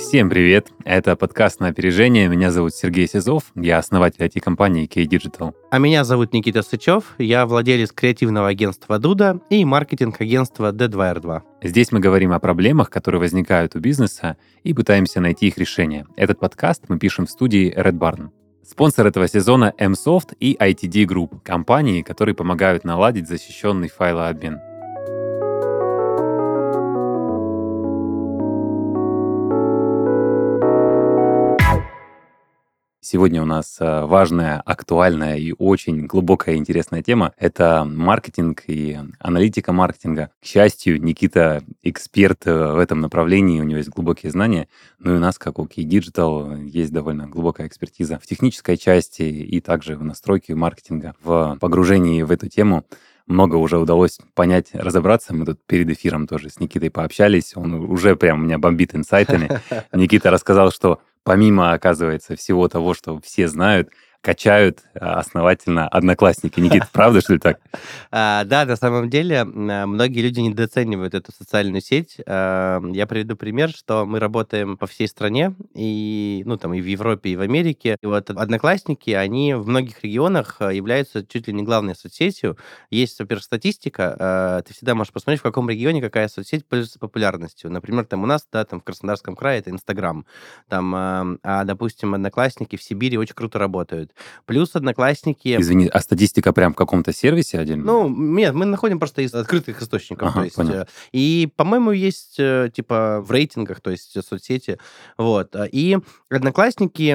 Всем привет! Это подкаст на опережение. Меня зовут Сергей Сизов, я основатель IT-компании K-Digital. А меня зовут Никита Сычев, я владелец креативного агентства Дуда и маркетинг-агентства D2R2. Здесь мы говорим о проблемах, которые возникают у бизнеса, и пытаемся найти их решение. Этот подкаст мы пишем в студии Red Barn. Спонсор этого сезона MSoft и ITD Group, компании, которые помогают наладить защищенный файлообмен. Сегодня у нас э, важная, актуальная и очень глубокая интересная тема. Это маркетинг и аналитика маркетинга. К счастью, Никита эксперт э, в этом направлении, у него есть глубокие знания. Ну и у нас, как у Key Digital, есть довольно глубокая экспертиза в технической части и также в настройке маркетинга, в погружении в эту тему много уже удалось понять, разобраться. Мы тут перед эфиром тоже с Никитой пообщались. Он уже прям меня бомбит инсайтами. Никита рассказал, что помимо, оказывается, всего того, что все знают, качают а, основательно одноклассники. Никита, правда, что ли так? А, да, на самом деле, многие люди недооценивают эту социальную сеть. А, я приведу пример, что мы работаем по всей стране, и, ну, там, и в Европе, и в Америке. И вот одноклассники, они в многих регионах являются чуть ли не главной соцсетью. Есть, во-первых, статистика. Ты всегда можешь посмотреть, в каком регионе какая соцсеть пользуется популярностью. Например, там у нас, да, там в Краснодарском крае это Инстаграм. Там, а, допустим, одноклассники в Сибири очень круто работают работают. Плюс одноклассники... Извини, а статистика прям в каком-то сервисе отдельно? Ну, нет, мы находим просто из открытых источников. Ага, то есть, понял. Э, и, по-моему, есть э, типа в рейтингах, то есть соцсети. Вот. И одноклассники,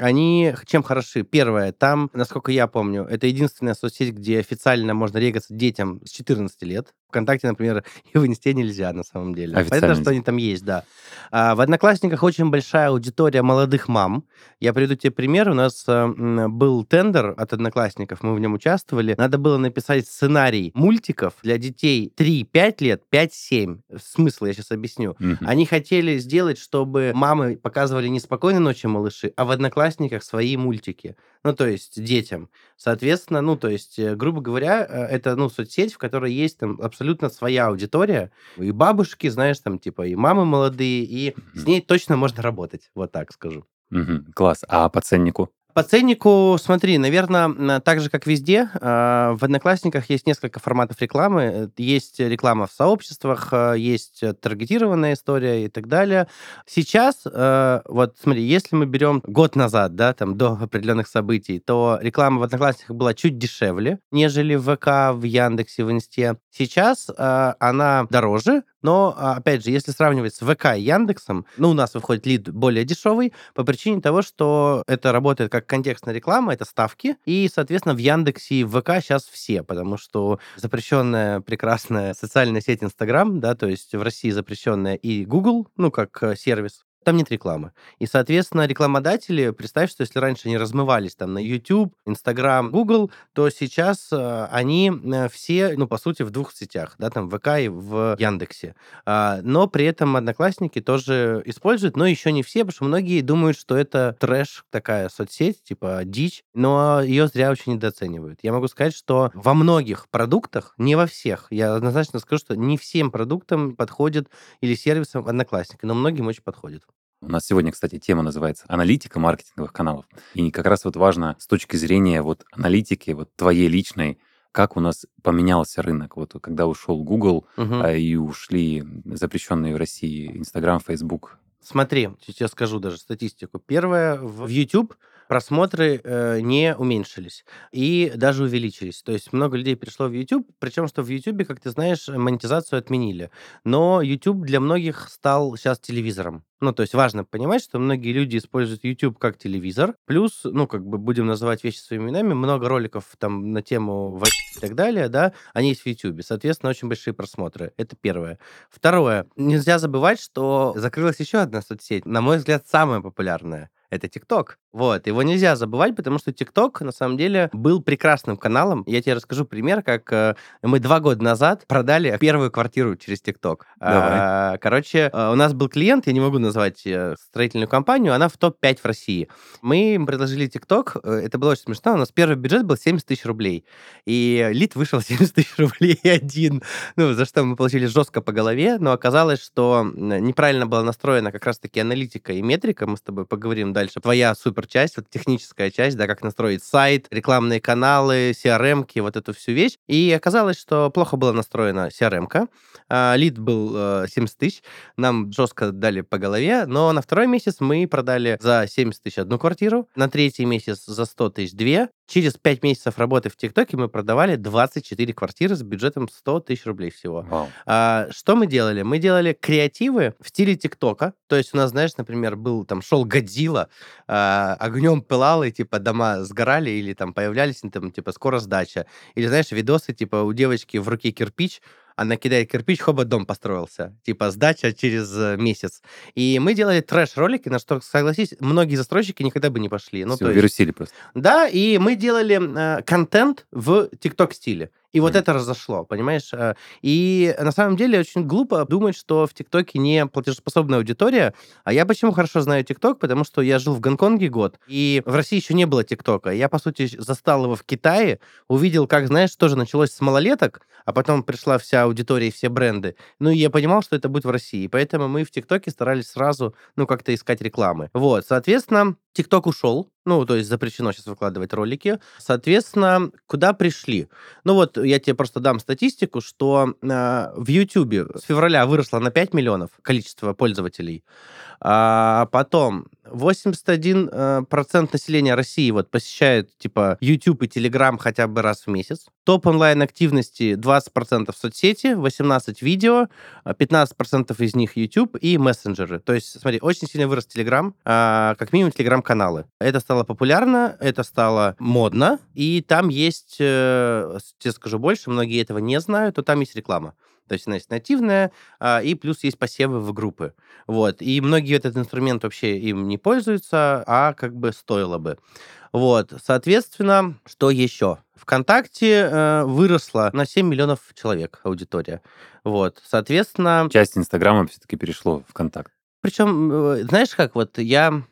они чем хороши? Первое, там, насколько я помню, это единственная соцсеть, где официально можно регаться детям с 14 лет. ВКонтакте, например, и в Инсте нельзя, на самом деле. Понятно, что они там есть, да. А в Одноклассниках очень большая аудитория молодых мам. Я приведу тебе пример. У нас был тендер от Одноклассников, мы в нем участвовали. Надо было написать сценарий мультиков для детей 3-5 лет, 5-7. Смысл я сейчас объясню. Угу. Они хотели сделать, чтобы мамы показывали не «Спокойной ночи, малыши», а в Одноклассниках свои мультики. Ну, то есть детям. Соответственно, ну, то есть, э, грубо говоря, э, это, ну, соцсеть, в которой есть там абсолютно своя аудитория. И бабушки, знаешь, там, типа, и мамы молодые, и mm-hmm. с ней точно можно работать, вот так скажу. Угу, класс. А по ценнику? По ценнику, смотри, наверное, так же, как везде, а, в Одноклассниках есть несколько форматов рекламы. Есть реклама в сообществах, а, есть таргетированная история и так далее. Сейчас, а, вот смотри, если мы берем год назад, да, там, до определенных событий, то реклама в Одноклассниках была чуть дешевле, нежели в ВК, в Яндексе, в Инсте. Сейчас она дороже, но, опять же, если сравнивать с ВК и Яндексом, ну, у нас выходит лид более дешевый по причине того, что это работает как контекстная реклама, это ставки, и, соответственно, в Яндексе и в ВК сейчас все, потому что запрещенная прекрасная социальная сеть Инстаграм, да, то есть в России запрещенная и Google, ну, как э, сервис, там нет рекламы. И, соответственно, рекламодатели, представь, что если раньше они размывались там на YouTube, Instagram, Google, то сейчас э, они все, ну, по сути, в двух сетях, да, там ВК и в Яндексе. А, но при этом Одноклассники тоже используют, но еще не все, потому что многие думают, что это трэш, такая соцсеть, типа дичь, но ее зря очень недооценивают. Я могу сказать, что во многих продуктах, не во всех, я однозначно скажу, что не всем продуктам подходит или сервисам Одноклассники, но многим очень подходит. У нас сегодня, кстати, тема называется аналитика маркетинговых каналов. И как раз вот важно с точки зрения вот аналитики, вот твоей личной, как у нас поменялся рынок. Вот когда ушел Google угу. а, и ушли запрещенные в России Instagram, Facebook. Смотри, сейчас скажу даже статистику. Первое, в YouTube просмотры э, не уменьшились и даже увеличились. То есть много людей перешло в YouTube, причем что в YouTube, как ты знаешь, монетизацию отменили. Но YouTube для многих стал сейчас телевизором. Ну, то есть важно понимать, что многие люди используют YouTube как телевизор, плюс, ну, как бы будем называть вещи своими именами, много роликов там на тему и так далее, да, они есть в YouTube. Соответственно, очень большие просмотры. Это первое. Второе. Нельзя забывать, что закрылась еще одна соцсеть, на мой взгляд, самая популярная это ТикТок. Вот, его нельзя забывать, потому что ТикТок, на самом деле, был прекрасным каналом. Я тебе расскажу пример, как э, мы два года назад продали первую квартиру через ТикТок. А, короче, э, у нас был клиент, я не могу назвать э, строительную компанию, она в топ-5 в России. Мы им предложили ТикТок, э, это было очень смешно, у нас первый бюджет был 70 тысяч рублей, и лид вышел 70 тысяч рублей один, ну, за что мы получили жестко по голове, но оказалось, что неправильно была настроена как раз-таки аналитика и метрика, мы с тобой поговорим дальше. Твоя супер часть, вот техническая часть, да, как настроить сайт, рекламные каналы, CRM-ки, вот эту всю вещь. И оказалось, что плохо была настроена CRM-ка, а, лид был э, 70 тысяч, нам жестко дали по голове, но на второй месяц мы продали за 70 тысяч одну квартиру, на третий месяц за 100 тысяч две, через 5 месяцев работы в ТикТоке мы продавали 24 квартиры с бюджетом 100 тысяч рублей всего. А, что мы делали? Мы делали креативы в стиле ТикТока. То есть у нас, знаешь, например, был там шел Годзилла, а, огнем пылал, и типа дома сгорали, или там появлялись, ну, там, типа, скоро сдача. Или, знаешь, видосы, типа, у девочки в руке кирпич, она кидает кирпич, хоба, дом построился. Типа, сдача через э, месяц. И мы делали трэш-ролики, на что, согласись, многие застройщики никогда бы не пошли. Ну, Всё, то есть- вирусили просто. да, и мы делали э, контент в ТикТок-стиле. И вот это разошло, понимаешь? Э, И на самом деле очень глупо думать, что в ТикТоке не платежеспособная аудитория. А я почему хорошо знаю ТикТок? Потому что я жил в Гонконге год, и в России еще не было ТикТока. Я, по сути, застал его в Китае, увидел, как, знаешь, тоже началось с малолеток, а потом пришла вся аудитория и все бренды. Ну, и я понимал, что это будет в России. Поэтому мы в ТикТоке старались сразу, ну, как-то искать рекламы. Вот, соответственно, ТикТок ушел, ну, то есть запрещено сейчас выкладывать ролики. Соответственно, куда пришли? Ну, вот я тебе просто дам статистику, что э, в YouTube с февраля выросло на 5 миллионов количество пользователей. А потом 81% э, населения России вот посещает типа YouTube и Telegram хотя бы раз в месяц. Топ онлайн активности 20% соцсети, 18 видео, а 15% из них YouTube и мессенджеры. То есть, смотри, очень сильно вырос Telegram, а, как минимум Telegram-каналы. Это стало популярно, это стало модно, и там есть, э, с- тебе скажу больше, многие этого не знают, то там есть реклама. То есть она есть нативная, а, и плюс есть посевы в группы. Вот. И многие этот инструмент вообще им не пользуются, а как бы стоило бы. Вот. Соответственно, что еще? ВКонтакте э, выросла на 7 миллионов человек аудитория. Вот. Соответственно, Часть Инстаграма все-таки перешло в контакт. причем, э, знаешь, как вот я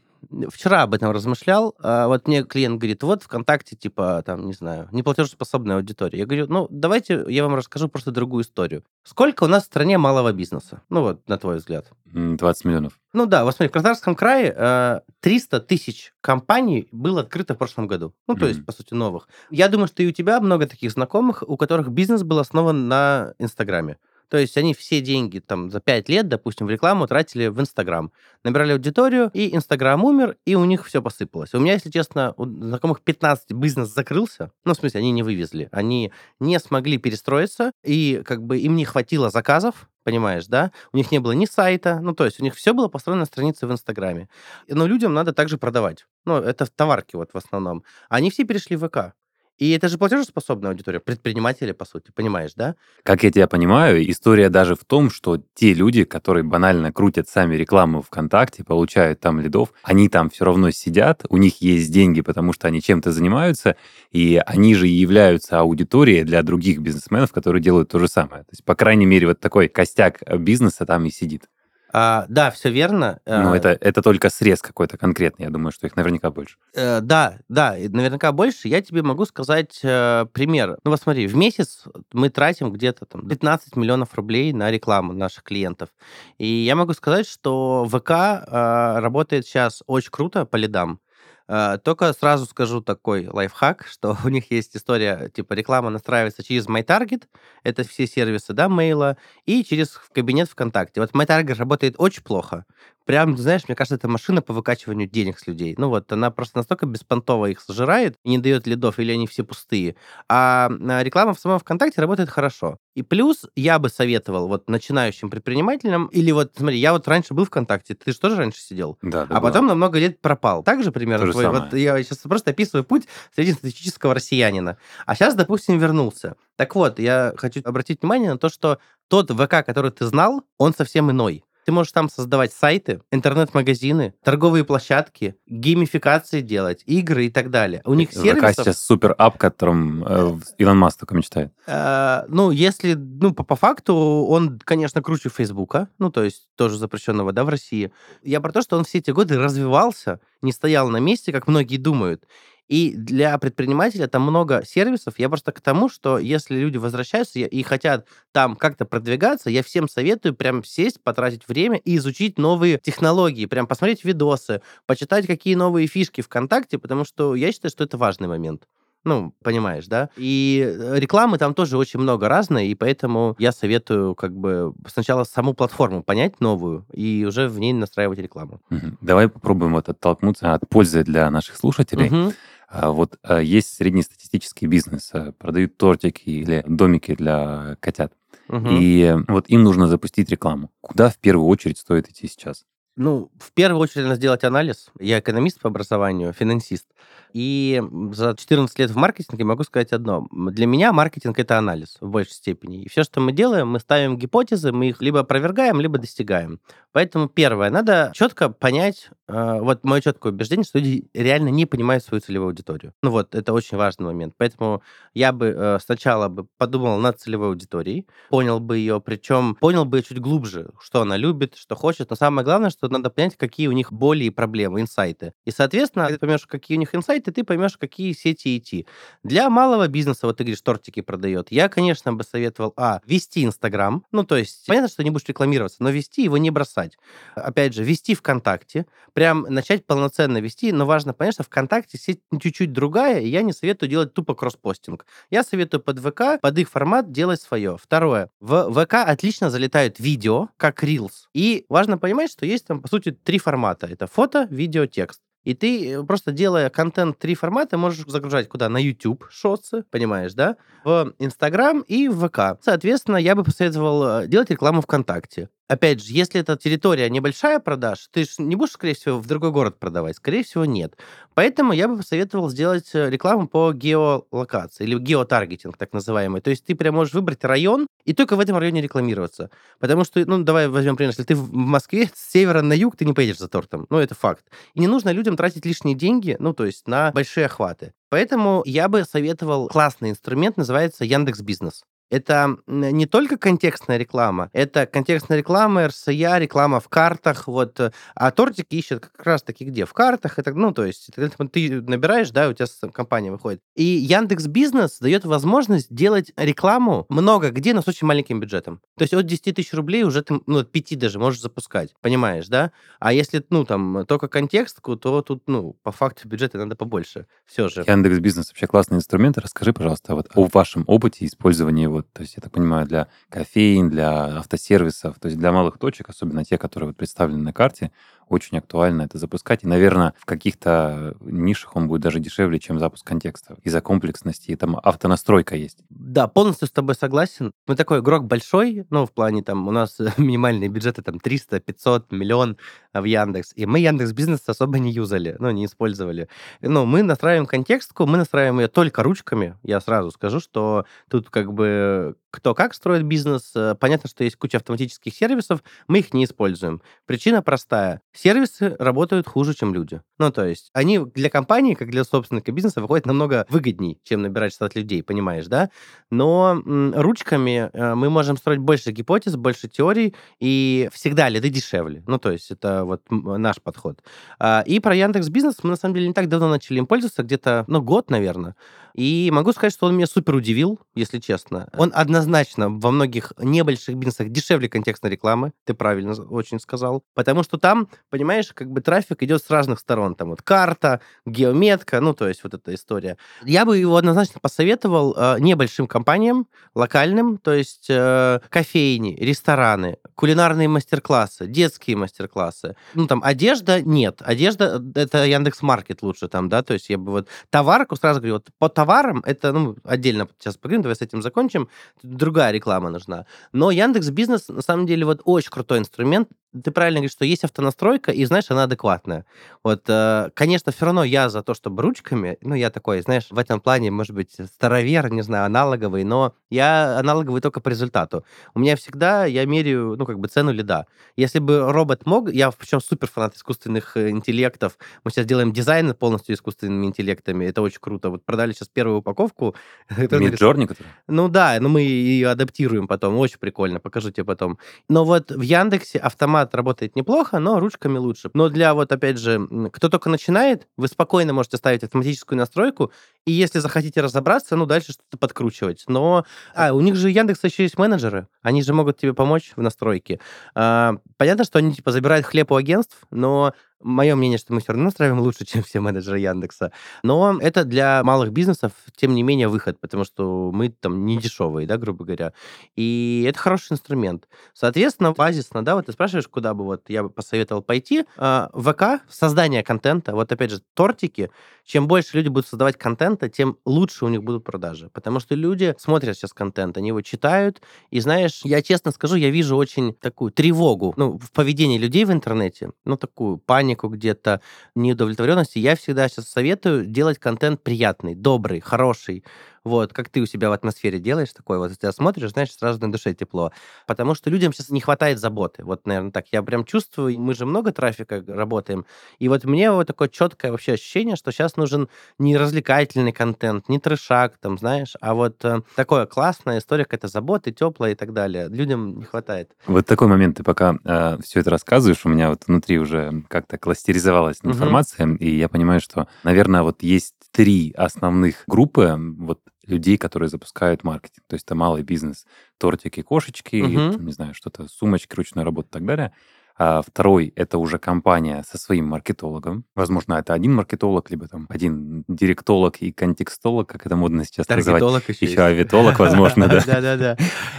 вчера об этом размышлял, а вот мне клиент говорит, вот ВКонтакте, типа, там, не знаю, неплатежеспособная аудитория. Я говорю, ну, давайте я вам расскажу просто другую историю. Сколько у нас в стране малого бизнеса? Ну, вот, на твой взгляд. М, 20 миллионов. Ну да, вот смотри, в Краснодарском крае э, 300 тысяч компаний было открыто в прошлом году. Ну, то есть, Мгм. по сути, новых. Я думаю, что и у тебя много таких знакомых, у которых бизнес был основан на Инстаграме. То есть они все деньги там за 5 лет, допустим, в рекламу тратили в Инстаграм. Набирали аудиторию, и Инстаграм умер, и у них все посыпалось. У меня, если честно, у знакомых 15 бизнес закрылся. Ну, в смысле, они не вывезли. Они не смогли перестроиться, и как бы им не хватило заказов, понимаешь, да? У них не было ни сайта, ну, то есть у них все было построено на странице в Инстаграме. Но людям надо также продавать. Ну, это товарки вот в основном. Они все перешли в ВК. И это же платежеспособная аудитория, предприниматели, по сути, понимаешь, да? Как я тебя понимаю, история даже в том, что те люди, которые банально крутят сами рекламу ВКонтакте, получают там лидов, они там все равно сидят, у них есть деньги, потому что они чем-то занимаются, и они же являются аудиторией для других бизнесменов, которые делают то же самое. То есть, по крайней мере, вот такой костяк бизнеса там и сидит. А, да, все верно. Но А, это, это только срез какой-то конкретный, я думаю, что их наверняка больше. Э, да, да, наверняка больше. Я тебе могу сказать э, пример. Ну, вот смотри, в месяц мы тратим где-то там 15 миллионов рублей на рекламу наших клиентов. И я могу сказать, что ВК э, работает сейчас очень круто по лидам. Э, Только сразу скажу такой лайфхак, что у них есть история, типа реклама настраивается через MyTarget, это все сервисы, да, мейла, и через кабинет ВКонтакте. Вот MyTarget работает очень плохо. Прям, знаешь, мне кажется, это машина по выкачиванию денег с людей. Ну вот, она просто настолько беспонтово их сожирает и не дает лидов, или они все пустые. А а, реклама в самом ВКонтакте работает хорошо. И плюс я бы советовал вот начинающим предпринимателям, или вот, смотри, я вот раньше был ВКонтакте, ты же тоже раньше сидел? Да, да, А потом на много лет пропал. Так же примерно То же твой. самое. Вот я сейчас просто описываю путь среднестатистического россиянина. А сейчас, допустим, вернулся. Так вот, я хочу обратить внимание на то, что тот ВК, который ты знал, он совсем иной. Ты можешь там создавать сайты, интернет-магазины, торговые площадки, геймификации делать, игры и так далее. У них ВК сервисов... сейчас супер ап, которым э, Илон Маск только мечтает. Э, ну, если, ну, по, по факту, он, конечно, круче Фейсбука, ну, то есть тоже запрещенного, да, в России. Я про то, что он все эти годы развивался, не стоял на месте, как многие думают. И для предпринимателя там много сервисов. Я просто к тому, что если люди возвращаются и хотят там как-то продвигаться, я всем советую прям сесть, потратить время и изучить новые технологии, прям посмотреть видосы, почитать, какие новые фишки ВКонтакте, потому что я считаю, что это важный момент. Ну, понимаешь, да? И э, рекламы там тоже очень много разной, и поэтому я советую как бы сначала саму платформу понять новую и уже в ней настраивать рекламу. Угу. Давай попробуем вот оттолкнуться от пользы для наших слушателей. Угу. Вот а, есть среднестатистический бизнес, а, продают тортики или домики для котят. Угу. И вот им нужно запустить рекламу. Куда в первую очередь стоит идти сейчас? Ну, в первую очередь надо сделать анализ. Я экономист по образованию, финансист. И за 14 лет в маркетинге могу сказать одно. Для меня маркетинг — это анализ в большей степени. И все, что мы делаем, мы ставим гипотезы, мы их либо опровергаем, либо достигаем. Поэтому первое, надо четко понять, э, вот мое четкое убеждение, что люди реально не понимают свою целевую аудиторию. Ну вот, это очень важный момент. Поэтому я бы э, сначала бы подумал над целевой аудиторией, понял бы ее, причем понял бы чуть глубже, что она любит, что хочет. Но самое главное, что надо понять, какие у них боли и проблемы, инсайты. И, соответственно, когда ты поймешь, какие у них инсайты, сайт, и ты поймешь, какие сети идти. Для малого бизнеса, вот ты говоришь, тортики продает, я, конечно, бы советовал, а, вести Инстаграм, ну, то есть, понятно, что не будешь рекламироваться, но вести его не бросать. Опять же, вести ВКонтакте, прям начать полноценно вести, но важно понять, что ВКонтакте сеть чуть-чуть другая, и я не советую делать тупо кросспостинг. Я советую под ВК, под их формат делать свое. Второе. В ВК отлично залетают видео, как Reels. И важно понимать, что есть там, по сути, три формата. Это фото, видео, текст. И ты, э, просто делая контент три формата, можешь загружать куда? На YouTube шотсы, понимаешь, да? В Instagram и в ВК. Соответственно, я бы посоветовал э, делать рекламу ВКонтакте опять же, если эта территория небольшая продаж, ты же не будешь, скорее всего, в другой город продавать. Скорее всего, нет. Поэтому я бы посоветовал сделать э, рекламу по геолокации или геотаргетинг, так называемый. То есть ты прям можешь выбрать район и только в этом районе рекламироваться. Потому что, ну, давай возьмем пример, если ты в Москве с севера на юг, ты не поедешь за тортом. Ну, это факт. И не нужно людям тратить лишние деньги, ну, то есть на большие охваты. Поэтому я бы советовал классный инструмент, называется Яндекс Бизнес это не только контекстная реклама, это контекстная реклама, РСЯ, реклама в картах, вот, э, а тортики ищет как раз-таки где? В картах, это, ну, то есть, ты набираешь, да, у тебя компания выходит. И Яндекс Бизнес дает возможность делать рекламу много где, но с очень маленьким бюджетом. То есть от 10 тысяч рублей уже ты, ну, от 5 даже можешь запускать, понимаешь, да? А если, ну, там, только контекстку, то тут, ну, по факту бюджета надо побольше все же. Яндекс Бизнес вообще классный инструмент. Расскажи, пожалуйста, вот о вашем опыте использования его то есть, я так понимаю, для кофеин, для автосервисов, то есть для малых точек, особенно те, которые вот представлены на карте, очень актуально это запускать. И, наверное, в каких-то нишах он будет даже дешевле, чем запуск контекста из-за комплексности. И там автонастройка есть. Да, полностью с тобой согласен. Мы такой игрок большой, ну, в плане там у нас минимальные бюджеты там 300, 500, миллион в Яндекс. И мы Яндекс Бизнес особо не юзали, ну, не использовали. Но мы настраиваем контекстку, мы настраиваем ее только ручками. Я сразу скажу, что тут как бы кто как строит бизнес. Э, понятно, что есть куча автоматических сервисов, мы их не используем. Причина простая. Сервисы работают хуже, чем люди. Ну, то есть они для компании, как для собственника бизнеса, выходят намного выгодней, чем набирать штат людей, понимаешь, да? Но м, ручками э, мы можем строить больше гипотез, больше теорий, и всегда лиды дешевле. Ну, то есть это вот наш подход. А, и про Яндекс Бизнес мы, на самом деле, не так давно начали им пользоваться, где-то, ну, год, наверное. И могу сказать, что он меня супер удивил, если честно. Он однозначно во многих небольших бизнесах дешевле контекстной рекламы, ты правильно очень сказал, потому что там, понимаешь, как бы трафик идет с разных сторон. Там вот карта, геометка, ну, то есть вот эта история. Я бы его однозначно посоветовал э, небольшим компаниям, локальным, то есть э, кофейни, рестораны, кулинарные мастер-классы, детские мастер-классы. Ну, там, одежда нет. Одежда, это Яндекс Маркет лучше там, да, то есть я бы вот товарку сразу говорю, вот по товарам, это, ну, отдельно сейчас поговорим, давай с этим закончим, другая реклама нужна. Но Яндекс Бизнес, на самом деле, вот очень крутой инструмент, ты правильно говоришь, что есть автонастройка, и, знаешь, она адекватная. Вот, э, конечно, все равно я за то, чтобы ручками, ну, я такой, знаешь, в этом плане, может быть, старовер, не знаю, аналоговый, но я аналоговый только по результату. У меня всегда, я меряю, ну, как бы цену лида. Если бы робот мог, я причем супер фанат искусственных э, интеллектов, мы сейчас делаем дизайн полностью искусственными интеллектами, это очень круто. Вот продали сейчас первую упаковку. Миджорни, который? Ну да, но мы ее адаптируем потом, очень прикольно, покажу тебе потом. Но вот в Яндексе автомат работает неплохо, но ручками лучше. Но для вот, опять же, кто только начинает, вы спокойно можете ставить автоматическую настройку, и если захотите разобраться, ну, дальше что-то подкручивать. Но а, у них же Яндекс еще есть менеджеры, они же могут тебе помочь в настройке. А, понятно, что они, типа, забирают хлеб у агентств, но Мое мнение, что мы все равно строим лучше, чем все менеджеры Яндекса. Но это для малых бизнесов, тем не менее, выход, потому что мы там не дешевые, да, грубо говоря. И это хороший инструмент. Соответственно, базисно, да, вот ты спрашиваешь, куда бы вот я бы посоветовал пойти. А, ВК, создание контента, вот опять же, тортики. Чем больше люди будут создавать контента, тем лучше у них будут продажи. Потому что люди смотрят сейчас контент, они его читают. И знаешь, я честно скажу, я вижу очень такую тревогу ну, в поведении людей в интернете, ну, такую панику, панику где-то, неудовлетворенности, я всегда сейчас советую делать контент приятный, добрый, хороший, вот, как ты у себя в атмосфере делаешь такой, вот, ты смотришь, знаешь, сразу на душе тепло. Потому что людям сейчас не хватает заботы. Вот, наверное, так. Я прям чувствую, мы же много трафика работаем, и вот мне вот такое четкое вообще ощущение, что сейчас нужен не развлекательный контент, не трешак, там, знаешь, а вот э, такое классная история, какая-то забота, теплая и так далее. Людям не хватает. Вот такой момент, ты пока э, все это рассказываешь, у меня вот внутри уже как-то кластеризовалась информация, угу. и я понимаю, что, наверное, вот есть три основных группы вот людей, которые запускают маркетинг. То есть это малый бизнес, тортики, кошечки, угу. там, не знаю, что-то, сумочки, ручная работа и так далее. А второй — это уже компания со своим маркетологом. Возможно, это один маркетолог, либо там один директолог и контекстолог, как это модно сейчас называть. еще Еще авитолог, возможно, да. Да-да-да.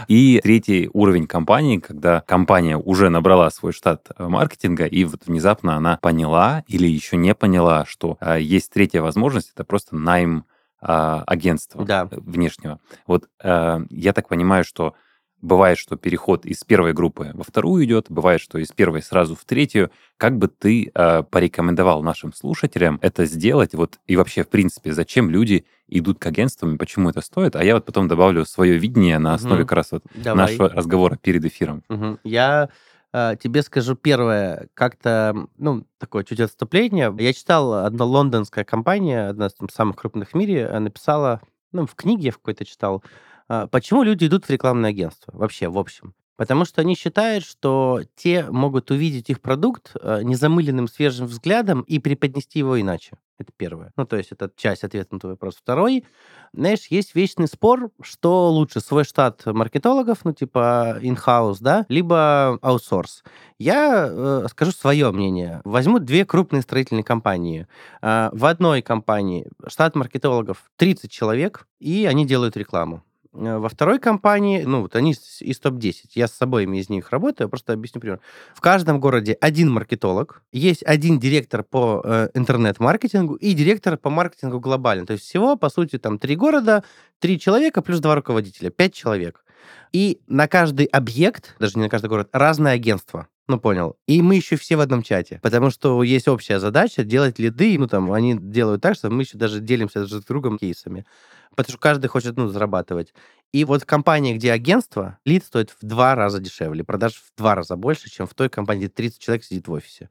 И третий уровень компании, когда компания уже набрала свой штат э, маркетинга, и вот внезапно она поняла или еще не поняла, что а, есть третья возможность, это просто найм агентства да. внешнего. Вот э, я так понимаю, что бывает, что переход из первой группы во вторую идет, бывает, что из первой сразу в третью. Как бы ты э, порекомендовал нашим слушателям это сделать? Вот и вообще, в принципе, зачем люди идут к агентствам и почему это стоит? А я вот потом добавлю свое видение на основе угу. как раз вот нашего разговора перед эфиром. Угу. Я э, тебе скажу первое, как-то, ну, такое чуть отступление. Я читал, одна лондонская компания, одна из самых крупных в мире, э, написала, ну, в книге в какой-то читал, а, почему люди идут в рекламное агентство вообще, в общем? Потому что они считают, что те могут увидеть их продукт э, незамыленным свежим взглядом и преподнести его иначе. Это первое. Ну, то есть это часть ответа на твой вопрос. Второй, знаешь, есть вечный спор, что лучше, свой штат маркетологов, ну, типа in-house, да, либо аутсорс. Я э, скажу свое мнение. Возьму две крупные строительные компании. Э, в одной компании штат маркетологов 30 человек, и они делают рекламу. Э, во второй компании, ну, вот они из топ-10, я с собой из них работаю, просто объясню пример. В каждом городе один маркетолог, есть один директор по э, интернет-маркетингу и директор по маркетингу глобально. То есть всего, по сути, там три города, три человека плюс два руководителя, пять человек. И на каждый объект, даже не на каждый город, разное агентство. Ну, понял. И мы еще все в одном чате, потому что есть общая задача делать лиды, ну, там, они делают так, что мы еще даже делимся друг с другом кейсами потому что каждый хочет, ну, зарабатывать. И вот в компании, где агентство, лид стоит в два раза дешевле, продаж в два раза больше, чем в той компании, где 30 человек сидит в офисе.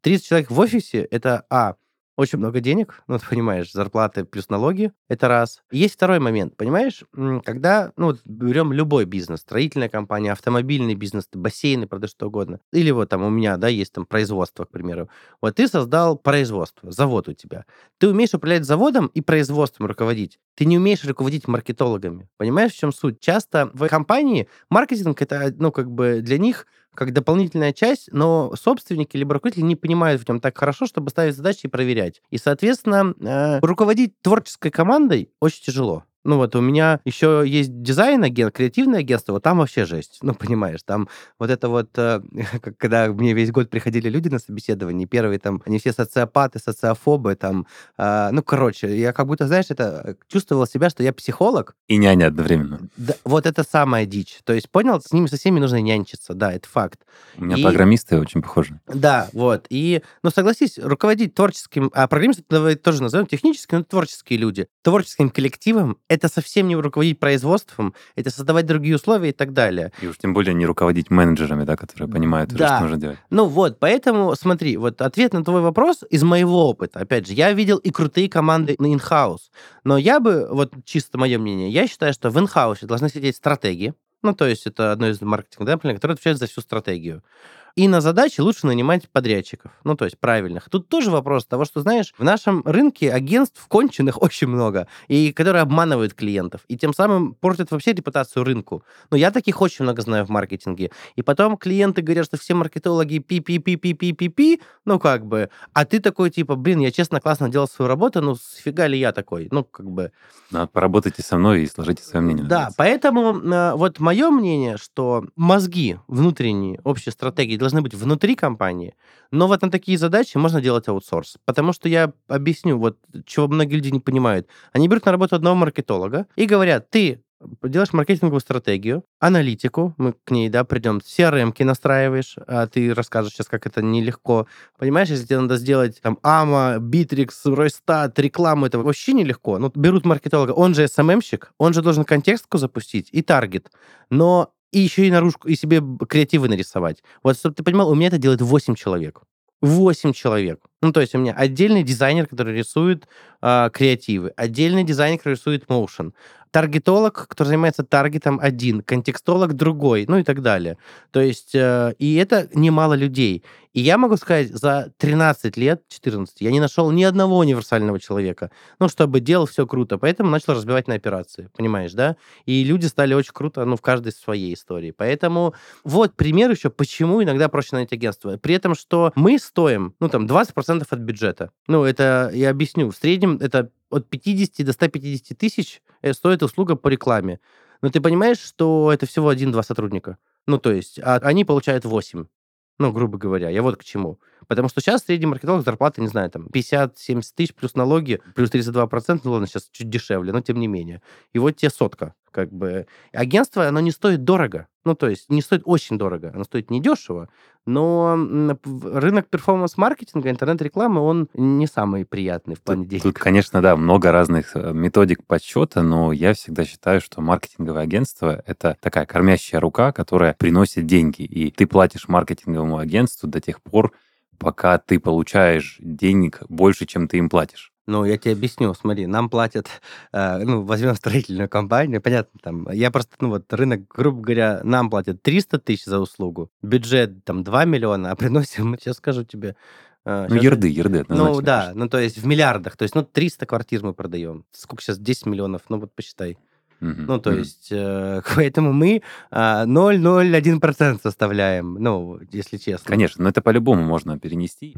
30 человек в офисе — это, а, очень много денег, ну, ты понимаешь, зарплаты плюс налоги, это раз. Есть второй момент, понимаешь, когда, ну, вот берем любой бизнес, строительная компания, автомобильный бизнес, бассейны, продаешь что угодно, или вот там у меня, да, есть там производство, к примеру. Вот ты создал производство, завод у тебя. Ты умеешь управлять заводом и производством руководить. Ты не умеешь руководить маркетологами. Понимаешь, в чем суть? Часто в компании маркетинг это, ну, как бы для них как дополнительная часть, но собственники либо руководители не понимают в нем так хорошо, чтобы ставить задачи и проверять. И, соответственно, э, руководить творческой командой очень тяжело. Ну вот у меня еще есть дизайн агент, креативное агентство, вот там вообще жесть. Ну, понимаешь, там вот это вот, э, когда мне весь год приходили люди на собеседование, первые там, они все социопаты, социофобы, там, э, ну, короче, я как будто, знаешь, это чувствовал себя, что я психолог. И няня одновременно. Да, вот это самая дичь. То есть, понял, с ними со всеми нужно нянчиться, да, это факт. У меня и... программисты очень похожи. Да, вот. И, ну, согласись, руководить творческим, а программисты тоже назовем технические, но творческие люди, творческим коллективом это совсем не руководить производством, это создавать другие условия и так далее. И уж тем более не руководить менеджерами, да, которые понимают, да. что нужно делать. Ну вот, поэтому смотри, вот ответ на твой вопрос из моего опыта. Опять же, я видел и крутые команды на инхаус, но я бы, вот чисто мое мнение, я считаю, что в инхаусе должны сидеть стратеги, ну, то есть это одно из маркетинговых, да, которые отвечают за всю стратегию. И на задачи лучше нанимать подрядчиков, ну, то есть правильных. Тут тоже вопрос того, что, знаешь, в нашем рынке агентств конченых очень много, и которые обманывают клиентов, и тем самым портят вообще репутацию рынку. Но я таких очень много знаю в маркетинге. И потом клиенты говорят, что все маркетологи пи-пи-пи-пи-пи-пи-пи, ну, как бы, а ты такой, типа, блин, я честно классно делал свою работу, ну, сфига ли я такой? Ну, как бы... Надо поработайте со мной и сложите свое мнение. Да, поэтому э, вот мое мнение, что мозги внутренние общей стратегии должны быть внутри компании, но вот на такие задачи можно делать аутсорс. Потому что я объясню, вот чего многие люди не понимают. Они берут на работу одного маркетолога и говорят, ты делаешь маркетинговую стратегию, аналитику, мы к ней, да, придем, CRM-ки настраиваешь, а ты расскажешь сейчас, как это нелегко. Понимаешь, если тебе надо сделать там AMA, Bittrex, Ройстат, рекламу, это вообще нелегко. Ну, берут маркетолога, он же SMM-щик, он же должен контекстку запустить и таргет. Но и еще и наружку, и себе креативы нарисовать. Вот, чтобы ты понимал, у меня это делает 8 человек. 8 человек. Ну, то есть у меня отдельный дизайнер, который рисует э, креативы, отдельный дизайнер, который рисует motion, таргетолог, который занимается таргетом один, контекстолог другой, ну и так далее. То есть, э, и это немало людей. И я могу сказать, за 13 лет, 14, я не нашел ни одного универсального человека, ну, чтобы делал все круто. Поэтому начал разбивать на операции, понимаешь, да? И люди стали очень круто, ну, в каждой своей истории. Поэтому вот пример еще, почему иногда проще нанять агентство. При этом, что мы стоим, ну, там, 20% от бюджета. Ну, это я объясню. В среднем это от 50 до 150 тысяч э, стоит услуга по рекламе. Но ты понимаешь, что это всего один-два сотрудника. Ну, то есть, а они получают 8. Ну, грубо говоря, я вот к чему. Потому что сейчас средний маркетолог зарплата, не знаю, там 50-70 тысяч плюс налоги, плюс 32%, ну ладно, сейчас чуть дешевле, но тем не менее. И вот тебе сотка. Как бы. Агентство, оно не стоит дорого. Ну, то есть не стоит очень дорого, оно стоит недешево, но рынок перформанс-маркетинга, интернет-рекламы, он не самый приятный в плане тут, денег. Тут, конечно, да, много разных э, методик подсчета, но я всегда считаю, что маркетинговое агентство — это такая кормящая рука, которая приносит деньги, и ты платишь маркетинговому агентству до тех пор, пока ты получаешь денег больше, чем ты им платишь. Ну, я тебе объясню, смотри, нам платят, э, ну, возьмем строительную компанию, понятно, там, я просто, ну, вот рынок, грубо говоря, нам платят 300 тысяч за услугу, бюджет там 2 миллиона, а приносим, сейчас скажу тебе, э, ну, ерды, ерды, Ну, да, конечно. ну, то есть в миллиардах, то есть, ну, 300 квартир мы продаем. Сколько сейчас? 10 миллионов, ну, вот посчитай. Uh-huh, ну, то uh-huh. есть, э, поэтому мы э, 0,01% составляем, ну, если честно. Конечно, но это по-любому можно перенести.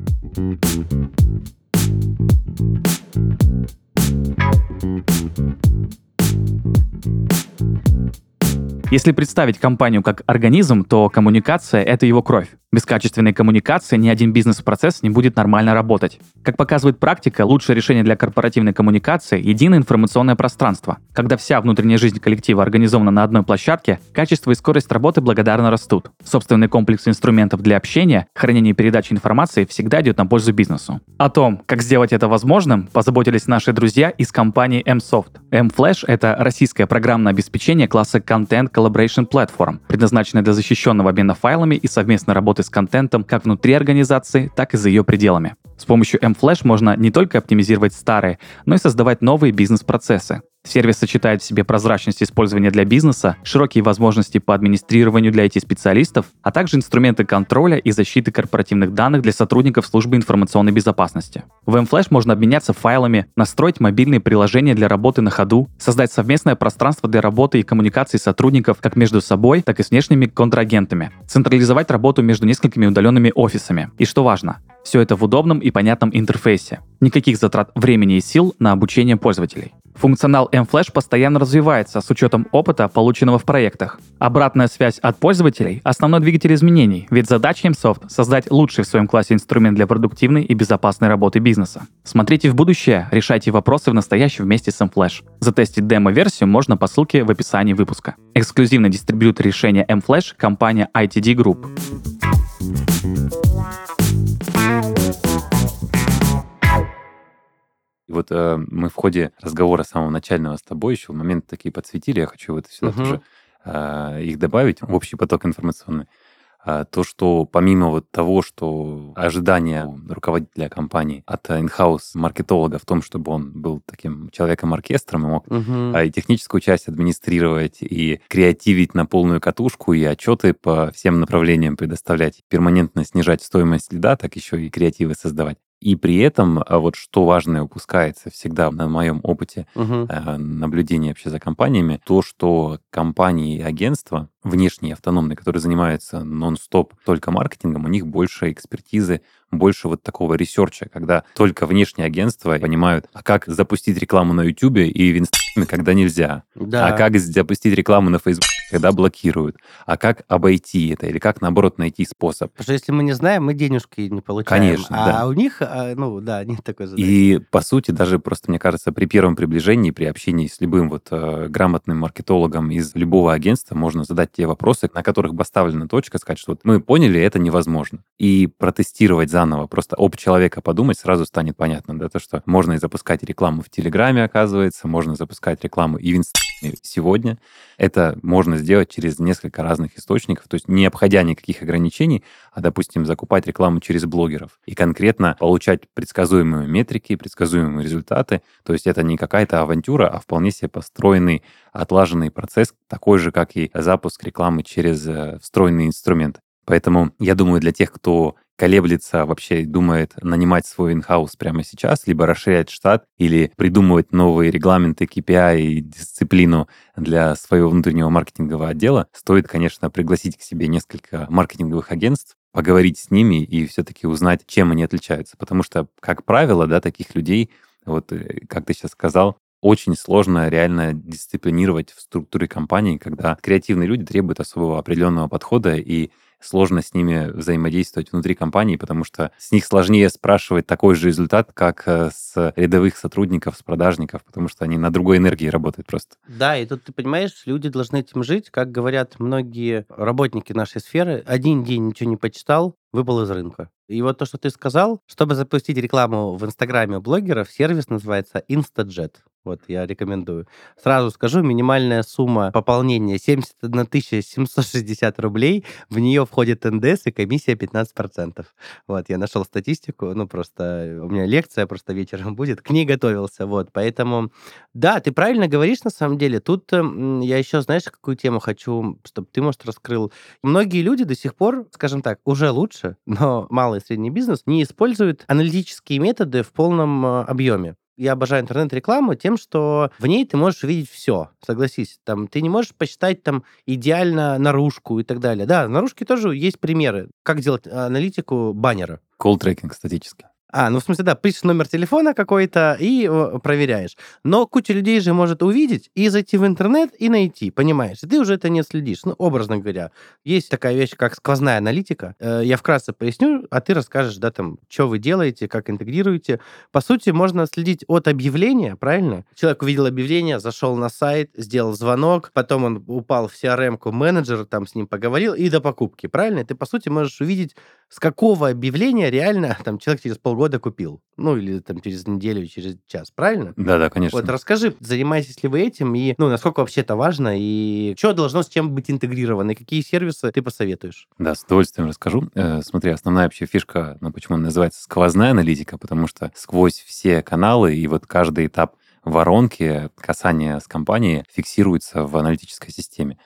Если представить компанию как организм, то коммуникация — это его кровь. Без качественной коммуникации ни один бизнес-процесс не будет нормально работать. Как показывает практика, лучшее решение для корпоративной коммуникации — единое информационное пространство. Когда вся внутренняя жизнь коллектива организована на одной площадке, качество и скорость работы благодарно растут. Собственный комплекс инструментов для общения, хранения и передачи информации всегда идет на пользу бизнесу. О том, как сделать это возможным, позаботились наши друзья из компании MSoft. MFlash — это российское программное обеспечение класса Content Collaboration Platform, предназначенное для защищенного обмена файлами и совместной работы с контентом как внутри организации, так и за ее пределами. С помощью mFlash можно не только оптимизировать старые, но и создавать новые бизнес-процессы. Сервис сочетает в себе прозрачность использования для бизнеса, широкие возможности по администрированию для IT-специалистов, а также инструменты контроля и защиты корпоративных данных для сотрудников службы информационной безопасности. В mFlash можно обменяться файлами, настроить мобильные приложения для работы на ходу, создать совместное пространство для работы и коммуникации сотрудников как между собой, так и с внешними контрагентами, централизовать работу между несколькими удаленными офисами. И что важно, все это в удобном и понятном интерфейсе. Никаких затрат времени и сил на обучение пользователей. Функционал mFlash постоянно развивается с учетом опыта, полученного в проектах. Обратная связь от пользователей – основной двигатель изменений, ведь задача MSoft — создать лучший в своем классе инструмент для продуктивной и безопасной работы бизнеса. Смотрите в будущее, решайте вопросы в настоящем вместе с mFlash. Затестить демо-версию можно по ссылке в описании выпуска. Эксклюзивный дистрибьютор решения mFlash — компания ITD Group. И вот э, мы в ходе разговора самого начального с тобой еще моменты такие подсветили, я хочу вот сюда Мгм. тоже э, их добавить в общий поток информационный. А, то, что помимо вот того, что ожидания руководителя компании от инхаус маркетолога в том, чтобы он был таким человеком-оркестром и мог Мгм. а, и техническую часть администрировать, и креативить на полную катушку, и отчеты по всем направлениям предоставлять, перманентно снижать стоимость льда, так еще и креативы создавать. И при этом, а вот что важное упускается всегда на моем опыте э, наблюдения вообще за компаниями, то, что компании и агентства внешние, автономные, которые занимаются нон-стоп только маркетингом, у них больше экспертизы, больше вот такого research а, когда только внешние агентства понимают, а как запустить рекламу на YouTube и в Инстаграме, когда нельзя, Да. а как запустить рекламу на Facebook, когда блокируют, а как обойти это, или как, наоборот, найти способ. Потому что если мы не знаем, мы денежки не получаем. Конечно, а да. у них, а, ну да, нет такой задачи. И, по сути, даже просто, мне кажется, при первом приближении, при общении с любым вот э, грамотным маркетологом из любого агентства можно задать те вопросы, на которых поставлена точка, сказать, что вот мы поняли, это невозможно. И протестировать заново, просто об человека подумать, сразу станет понятно, да, то, что можно и запускать рекламу в Телеграме, оказывается, можно запускать рекламу и в Инстаграме сегодня. Это можно сделать через несколько разных источников, то есть не обходя никаких ограничений, а, допустим, закупать рекламу через блогеров и конкретно получать предсказуемые метрики, предсказуемые результаты. То есть это не какая-то авантюра, а вполне себе построенный, отлаженный процесс, такой же, как и запуск рекламы через э, встроенный инструмент. Поэтому я думаю, для тех, кто колеблется вообще и думает нанимать свой инхаус прямо сейчас, либо расширять штат, или придумывать новые регламенты, KPI и дисциплину для своего внутреннего маркетингового отдела, стоит, конечно, пригласить к себе несколько маркетинговых агентств, поговорить с ними и все-таки узнать, чем они отличаются. Потому что, как правило, да, таких людей, вот э, как ты сейчас сказал, очень сложно реально дисциплинировать в структуре компании, когда креативные люди требуют особого определенного подхода, и сложно с ними взаимодействовать внутри компании, потому что с них сложнее спрашивать такой же результат, как э, с рядовых сотрудников, с продажников, потому что они на другой энергии работают просто. Да, и тут ты понимаешь, люди должны этим жить, как говорят многие работники нашей сферы. Один день ничего не почитал, выпал из рынка. И вот то, что ты сказал, чтобы запустить рекламу в Инстаграме у блогеров, сервис называется InstaJet. Вот, я рекомендую. Сразу скажу, минимальная сумма пополнения 71 760 рублей. В нее входит НДС и комиссия 15%. Вот, я нашел статистику, ну, просто у меня лекция просто вечером будет, к ней готовился, вот, поэтому, да, ты правильно говоришь, на самом деле. Тут я еще, знаешь, какую тему хочу, чтобы ты, может, раскрыл. Многие люди до сих пор, скажем так, уже лучше, но малый и средний бизнес не используют аналитические методы в полном э, объеме. Я обожаю интернет-рекламу тем, что в ней ты можешь увидеть все, согласись. Там, ты не можешь посчитать там идеально наружку и так далее. Да, наружки тоже есть примеры, как делать аналитику баннера. Колл-трекинг статически. А, ну в смысле, да, пишешь номер телефона какой-то и э, проверяешь. Но куча людей же может увидеть и зайти в интернет и найти, понимаешь? Ты уже это не следишь. Ну, образно говоря, есть такая вещь, как сквозная аналитика. Э, я вкратце поясню, а ты расскажешь, да, там, что вы делаете, как интегрируете. По сути, можно следить от объявления, правильно? Человек увидел объявление, зашел на сайт, сделал звонок, потом он упал в CRM-ку менеджер, там с ним поговорил, и до покупки, правильно? Ты, по сути, можешь увидеть, с какого объявления реально там человек через полгода купил. Ну, или там через неделю, через час, правильно? Да-да, конечно. Вот расскажи, занимаетесь ли вы этим, и ну, насколько вообще это важно, и что должно с чем быть интегрировано, и какие сервисы ты посоветуешь? Да, с удовольствием расскажу. Э, смотри, основная вообще фишка, ну, почему она называется сквозная аналитика, потому что сквозь все каналы и вот каждый этап воронки касания с компанией фиксируется в аналитической системе.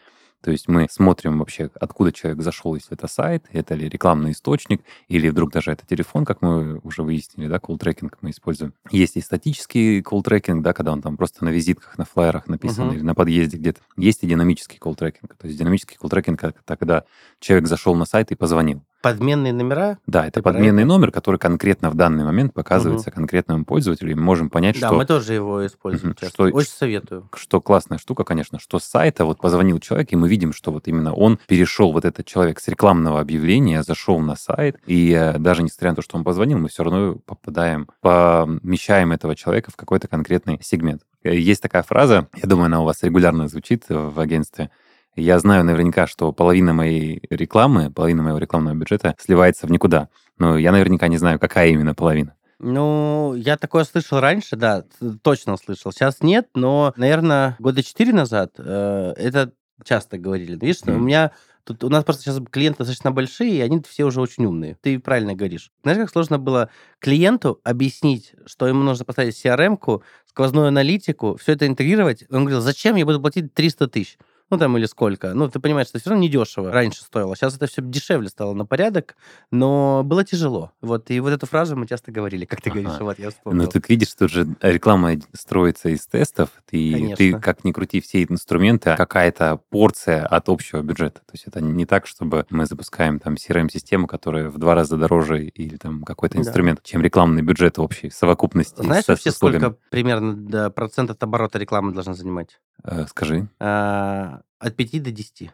То есть мы смотрим вообще, откуда человек зашел, если это сайт, это ли рекламный источник, или вдруг даже это телефон, как мы уже выяснили, да, call-tracking мы используем. Есть и статический call-tracking, да, когда он там просто на визитках, на флайерах написан, Мгм. или на подъезде где-то. Есть и динамический call-tracking. То есть динамический call-tracking — это когда человек зашел на сайт и позвонил. Подменные номера? Да, это Ты подменный это? номер, который конкретно в данный момент показывается конкретному пользователю, и мы можем понять, Да, что мы тоже его используем часто. Что- Очень советую. что классная штука, конечно, что с сайта вот позвонил человек, и мы видим, что вот именно он перешел, вот этот человек с рекламного объявления, зашел на сайт, и э, даже несмотря на то, что он позвонил, мы все равно попадаем, помещаем этого человека в какой-то конкретный сегмент. Э, Есть такая фраза, я думаю, она у вас регулярно звучит в агентстве, я знаю наверняка, что половина моей рекламы, половина моего рекламного бюджета сливается в никуда. Но я наверняка не знаю, какая именно половина. Ну, я такое слышал раньше, да, точно слышал. Сейчас нет, но, наверное, года четыре назад э, это часто говорили. Видишь, у Мгм. меня тут у нас просто сейчас клиенты достаточно большие, и они все уже очень умные. Ты правильно говоришь. Знаешь, как сложно было клиенту объяснить, что ему нужно поставить CRM-ку, сквозную аналитику, все это интегрировать. Он говорил, зачем я буду платить 300 тысяч? Ну, там, или сколько. Ну, ты понимаешь, что все равно недешево раньше стоило. Сейчас это все дешевле стало на порядок, но было тяжело. Вот, и вот эту фразу мы часто говорили, как ты Ага. говоришь, вот я Ну, вспомнил. ты видишь, тут же реклама строится из тестов, и ты, как ни крути, все инструменты, а какая-то порция от общего бюджета. То есть это не так, чтобы мы запускаем там CRM-систему, которая в два раза дороже или там какой-то Да. инструмент, чем рекламный бюджет общий в совокупности. Знаешь вообще, сколько примерно да, процент от оборота рекламы должна занимать? Э, Скажи. А, от 5 до 10.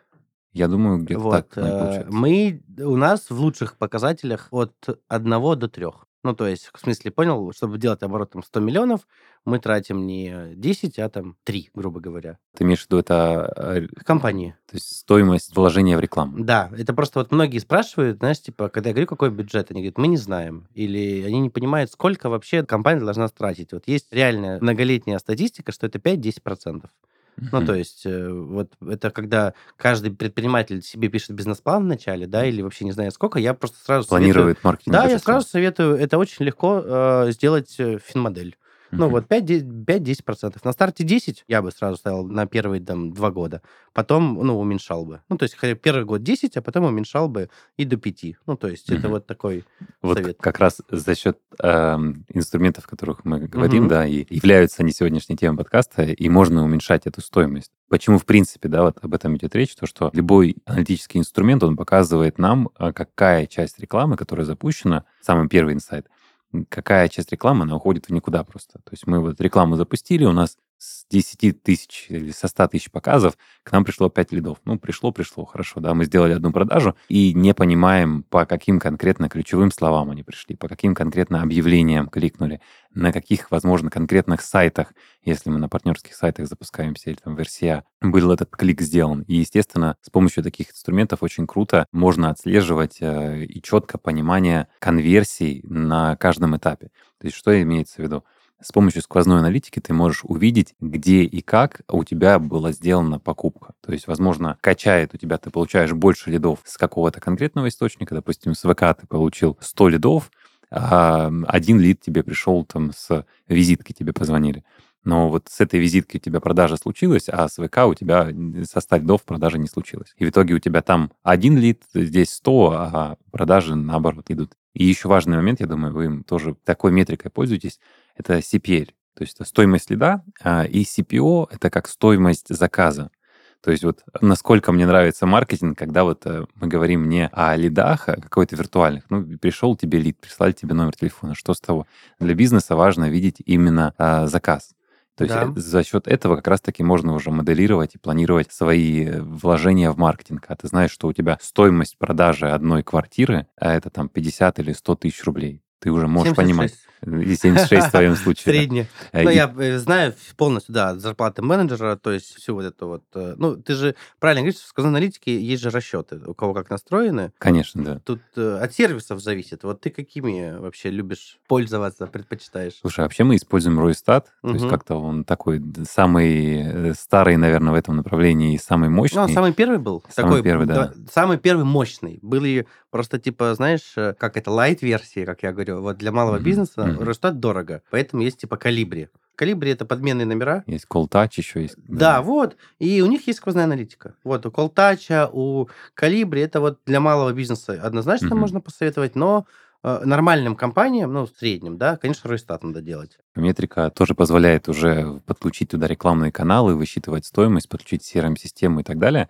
Я думаю, где-то Вот. так э. Мы, у нас в лучших показателях от 1 до 3. Ну, то есть, в смысле, понял, чтобы делать оборот там 100 миллионов, мы тратим не 10, а там 3, грубо говоря. Ты имеешь в виду это э, Компании. то есть стоимость вложения в рекламу? Да, это просто вот многие спрашивают, знаешь, типа, когда я говорю, какой бюджет, они говорят, мы не знаем. Или они не понимают, сколько вообще компания должна тратить. Вот есть реальная многолетняя статистика, что это 5-10%. Ну, то есть, э, вот это когда каждый предприниматель себе пишет бизнес-план в начале, да, или вообще не знаю сколько, я просто сразу советую... Планирует маркетинг. Да, я сразу советую, это очень легко э, сделать э, финмодель. Ну, вот 5-10%. На старте 10 я бы сразу ставил на первые там, два года. Потом, ну, уменьшал бы. Ну, то есть хотя первый год 10, а потом уменьшал бы и до 5. Ну, то есть это вот такой Вот совет. как раз за счет эм, инструментов, о которых мы говорим, да, и являются они сегодняшней темой подкаста, и можно уменьшать эту стоимость. Почему, в принципе, да, вот об этом идет речь, то, что любой аналитический инструмент, он показывает нам, а, какая часть рекламы, которая запущена, самый первый инсайт, какая часть рекламы, она уходит в никуда просто. То есть мы вот рекламу запустили, у нас с 10 тысяч или со 100 тысяч показов к нам пришло 5 лидов. Ну, пришло, пришло, хорошо, да, мы сделали одну продажу и не понимаем, по каким конкретно ключевым словам они пришли, по каким конкретно объявлениям кликнули, на каких, возможно, конкретных сайтах, если мы на партнерских сайтах запускаемся или там в RCA, был этот клик сделан. И, естественно, с помощью таких инструментов очень круто можно отслеживать э, и четко понимание конверсий на каждом этапе. То есть что имеется в виду? С помощью сквозной аналитики ты можешь увидеть, где и как у тебя была сделана покупка. То есть, возможно, качает у тебя, ты получаешь больше лидов с какого-то конкретного источника. Допустим, с ВК ты получил 100 лидов, а один лид тебе пришел там с визиткой, тебе позвонили. Но вот с этой визитки у тебя продажа случилась, а с ВК у тебя со 100 лидов продажа не случилась. И в итоге у тебя там один лид, здесь 100, а продажи наоборот идут. И еще важный момент, я думаю, вы им тоже такой метрикой пользуетесь, это CPL. То есть это стоимость лида, а, и CPO — это как стоимость заказа. То есть вот насколько мне нравится маркетинг, когда вот э, мы говорим не о лидах, а какой-то виртуальных. Ну, пришел тебе лид, прислали тебе номер телефона, что с того? Для бизнеса важно видеть именно а, заказ. То есть Да. э, за счет этого как раз-таки можно уже моделировать и планировать свои э, вложения в маркетинг. А ты знаешь, что у тебя стоимость продажи одной квартиры, а это там 50 или 100 тысяч рублей. Ты уже можешь 76. понимать. И 76 в твоем случае. да. Средняя. Э, Ну, я э, знаю полностью, да, зарплаты менеджера, то есть всю вот эту вот... э, Ну, ты же правильно говоришь, в аналитике есть же расчеты, у кого как настроены. Конечно, да. Тут э, от сервисов зависит. Вот ты какими вообще любишь пользоваться, предпочитаешь? Слушай, вообще мы используем Ройстат, то есть как-то он такой самый э, старый, наверное, в этом направлении и самый мощный. Ну, он самый первый был. Самый первый, да. Самый первый мощный. Были просто, типа, знаешь, э, как это, лайт-версии, как я говорю. Вот для малого Мгм, бизнеса мгм. Росстат дорого. Поэтому есть, типа, калибри. Калибри — это подменные номера. Есть Touch еще есть. Да, вот. И у них есть сквозная аналитика. Вот у Колтача, у Калибри это вот для малого бизнеса однозначно Мгм. можно посоветовать, но э, нормальным компаниям, ну, в среднем, да, конечно, Ройстат надо делать. Метрика тоже позволяет уже подключить туда рекламные каналы, высчитывать стоимость, подключить CRM-систему и так далее.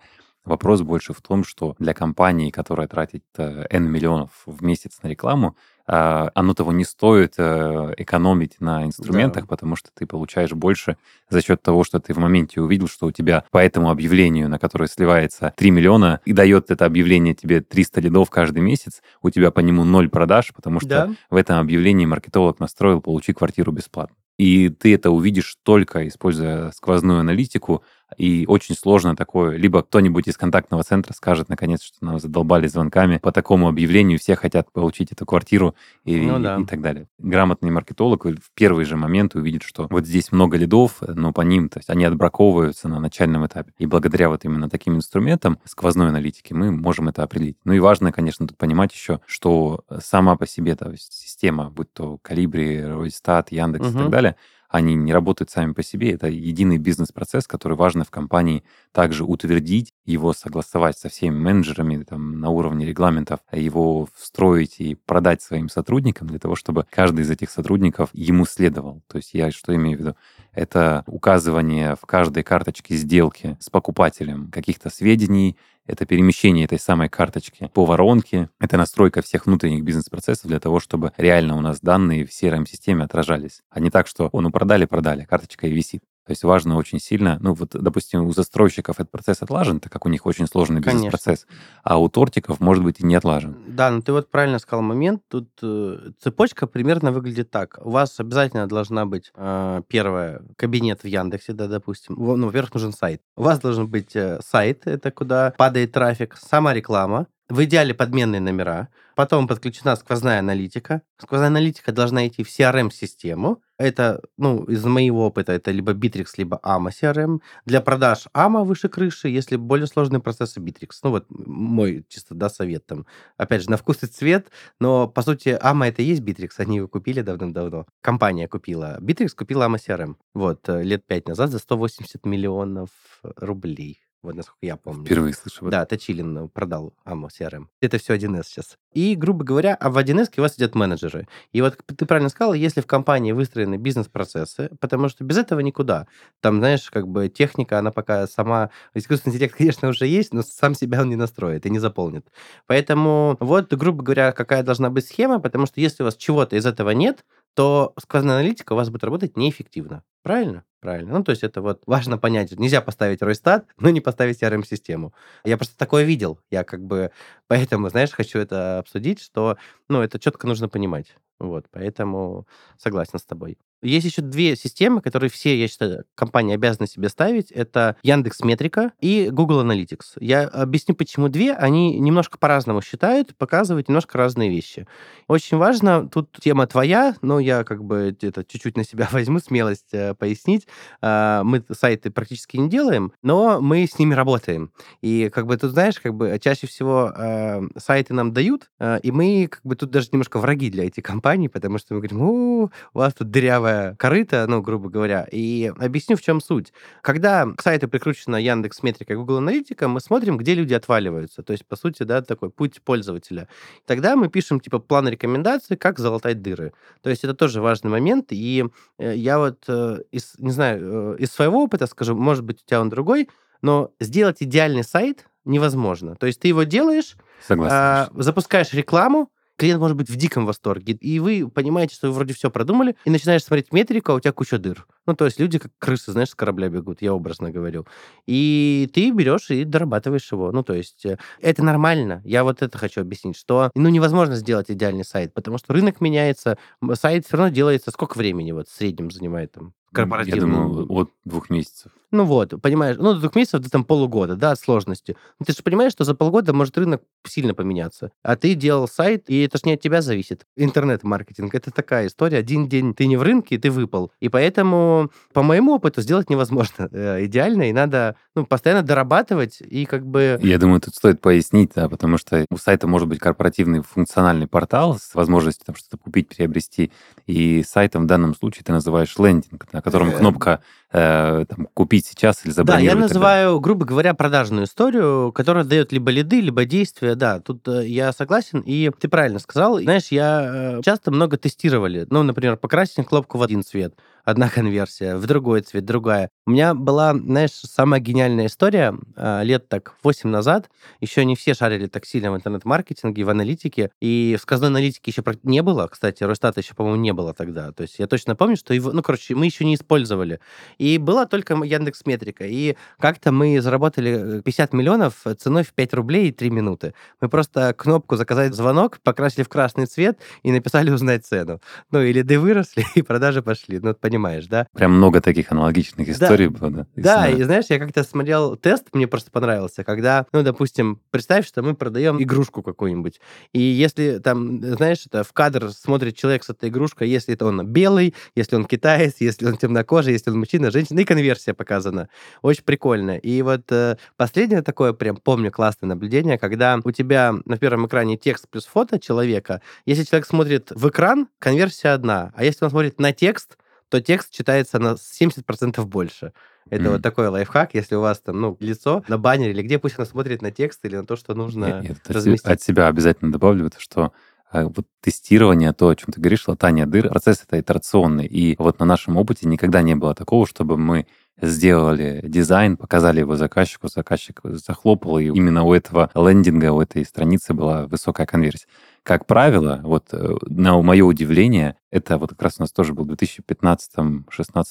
Вопрос больше в том, что для компании, которая тратит э, N миллионов в месяц на рекламу, а, оно того не стоит э, экономить на инструментах, да. потому что ты получаешь больше за счет того, что ты в моменте увидел, что у тебя по этому объявлению, на которое сливается 3 миллиона, и дает это объявление тебе 300 лидов каждый месяц, у тебя по нему ноль продаж, потому что да. в этом объявлении маркетолог настроил «получи квартиру бесплатно». И ты это увидишь только, используя сквозную аналитику, и очень сложно такое. Либо кто-нибудь из контактного центра скажет, наконец, что нам задолбали звонками. По такому объявлению все хотят получить эту квартиру и, ну, да. и, и так далее. Грамотный маркетолог в первый же момент увидит, что вот здесь много лидов, но по ним, то есть они отбраковываются на начальном этапе. И благодаря вот именно таким инструментам сквозной аналитики мы можем это определить. Ну и важно, конечно, тут понимать еще, что сама по себе то есть система, будь то Калибри, Ройстат, Яндекс угу. и так далее, они не работают сами по себе. Это единый бизнес-процесс, который важно в компании также утвердить, его согласовать со всеми менеджерами там, на уровне регламентов, его встроить и продать своим сотрудникам для того, чтобы каждый из этих сотрудников ему следовал. То есть я что имею в виду? Это указывание в каждой карточке сделки с покупателем каких-то сведений, это перемещение этой самой карточки по воронке, это настройка всех внутренних бизнес-процессов для того, чтобы реально у нас данные в CRM-системе отражались, а не так, что, о, ну продали, продали, карточка и висит. То есть важно очень сильно, ну вот, допустим, у застройщиков этот процесс отлажен, так как у них очень сложный бизнес-процесс, а у тортиков, может быть, и не отлажен. Да, но ты вот правильно сказал момент. Тут э, цепочка примерно выглядит так. У вас обязательно должна быть э, первое кабинет в Яндексе, да, допустим. Ну, во-первых, нужен сайт. У вас должен быть э, сайт, это куда падает трафик, сама реклама, в идеале подменные номера. Потом подключена сквозная аналитика. Сквозная аналитика должна идти в CRM-систему. Это, ну, из моего опыта, это либо Bittrex, либо AMA CRM. Для продаж AMA выше крыши, если более сложные процессы Bittrex. Ну, вот мой чисто, да, совет там. Опять же, на вкус и цвет, но, по сути, AMA это и есть Bittrex. Они его купили давным-давно. Компания купила. Bittrex купила AMA CRM. Вот, э, лет пять назад за 180 миллионов рублей. Вот насколько я помню. Впервые слышу. Да, Точилин продал AMO CRM. Это все 1С сейчас. И, грубо говоря, а в 1С у вас сидят менеджеры. И вот ты правильно сказал, если в компании выстроены бизнес-процессы, потому что без этого никуда. Там, знаешь, как бы техника, она пока сама... Искусственный интеллект, конечно, уже есть, но сам себя он не настроит и не заполнит. Поэтому вот, грубо говоря, какая должна быть схема, потому что если у вас чего-то из этого нет, то сквозная аналитика у вас будет работать неэффективно. Правильно? Правильно. Ну, то есть это вот важно понять. Нельзя поставить Ройстат, но не поставить CRM-систему. Я просто такое видел. Я как бы... Поэтому, знаешь, хочу это обсудить, что, ну, это четко нужно понимать. Вот, поэтому согласен с тобой. Есть еще две системы, которые все, я считаю, компании обязаны себе ставить. Это Яндекс Метрика и Google Analytics. Я объясню, почему две. Они немножко по-разному считают, показывают немножко разные вещи. Очень важно, тут тема твоя, но я как бы это чуть-чуть на себя возьму, смелость э, пояснить. Э, мы сайты практически не делаем, но мы с ними работаем. И как бы тут, знаешь, как бы чаще всего э, сайты нам дают, э, и мы как бы тут даже немножко враги для этих компаний, потому что мы говорим, у, у вас тут дырявая корыто, ну, грубо говоря, и объясню, в чем суть. Когда к сайту прикручена Яндекс Метрика и Google Аналитика, мы смотрим, где люди отваливаются. То есть, по сути, да, такой путь пользователя. Тогда мы пишем, типа, план рекомендаций, как залатать дыры. То есть, это тоже важный момент. И э, я вот, э, из, не знаю, э, из своего опыта скажу, может быть, у тебя он другой, но сделать идеальный сайт невозможно. То есть, ты его делаешь, Согласен. А, запускаешь рекламу, клиент может быть в диком восторге, и вы понимаете, что вы вроде все продумали, и начинаешь смотреть метрику, а у тебя куча дыр. Ну, то есть люди как крысы, знаешь, с корабля бегут, я образно говорю. И ты берешь и дорабатываешь его. Ну, то есть э, это нормально. Я вот это хочу объяснить, что, ну, невозможно сделать идеальный сайт, потому что рынок меняется, сайт все равно делается сколько времени вот в среднем занимает там корпоративным. Я думаю, от двух месяцев. Ну вот, понимаешь, ну, до двух месяцев, до там полугода, да, от сложности. Ну, ты же понимаешь, что за полгода может рынок сильно поменяться. А ты делал сайт, и это же не от тебя зависит. Интернет-маркетинг — это такая история. Один день ты не в рынке, ты выпал. И поэтому, по моему опыту, сделать невозможно э, идеально, и надо ну, постоянно дорабатывать, и как бы... Я думаю, тут стоит пояснить, да, потому что у сайта может быть корпоративный функциональный портал с возможностью там что-то купить, приобрести, и сайтом в данном случае ты называешь лендинг, на котором кнопка э, там, купить сейчас или забронировать. Да, я называю, грубо говоря, продажную историю, которая дает либо лиды, либо действия. Да, тут э, я согласен, и ты правильно сказал. Знаешь, я э, часто много тестировали. Ну, например, покрасить кнопку в один цвет, одна конверсия, в другой цвет другая. У меня была, знаешь, самая гениальная история а, лет так 8 назад. Еще не все шарили так сильно в интернет-маркетинге, в аналитике. И в сказной аналитике еще не было, кстати, Росстата еще, по-моему, не было тогда. То есть я точно помню, что его, ну, короче, мы еще не использовали. И была только Яндекс Метрика. И как-то мы заработали 50 миллионов ценой в 5 рублей и 3 минуты. Мы просто кнопку «Заказать звонок» покрасили в красный цвет и написали «Узнать цену». Ну, и лиды выросли, и продажи пошли. Ну, понимаешь, да? Прям много таких аналогичных историй да. было, да? Да, и знаешь, я как-то смотрел тест, мне просто понравился, когда, ну, допустим, представь, что мы продаем игрушку какую-нибудь, и если там, знаешь, это в кадр смотрит человек с этой игрушкой, если это он белый, если он китаец, если он темнокожий, если он мужчина, женщина, и конверсия показана. Очень прикольно. И вот э, последнее такое, прям помню, классное наблюдение, когда у тебя на первом экране текст плюс фото человека, если человек смотрит в экран, конверсия одна, а если он смотрит на текст, то текст читается на 70% больше. Это mm вот такой лайфхак, если у вас там, ну, лицо на баннере или где, пусть она смотрит на текст или на то, что нужно нет, разместить. От себя обязательно добавлю, что а, вот тестирование, то, о чем ты говоришь, латание дыр, процесс это итерационный. И вот на нашем опыте никогда не было такого, чтобы мы сделали дизайн, показали его заказчику, заказчик захлопал, и именно у этого лендинга, у этой страницы была высокая конверсия. Как правило, вот э, на мое удивление, это вот как раз у нас тоже был в 2015-2016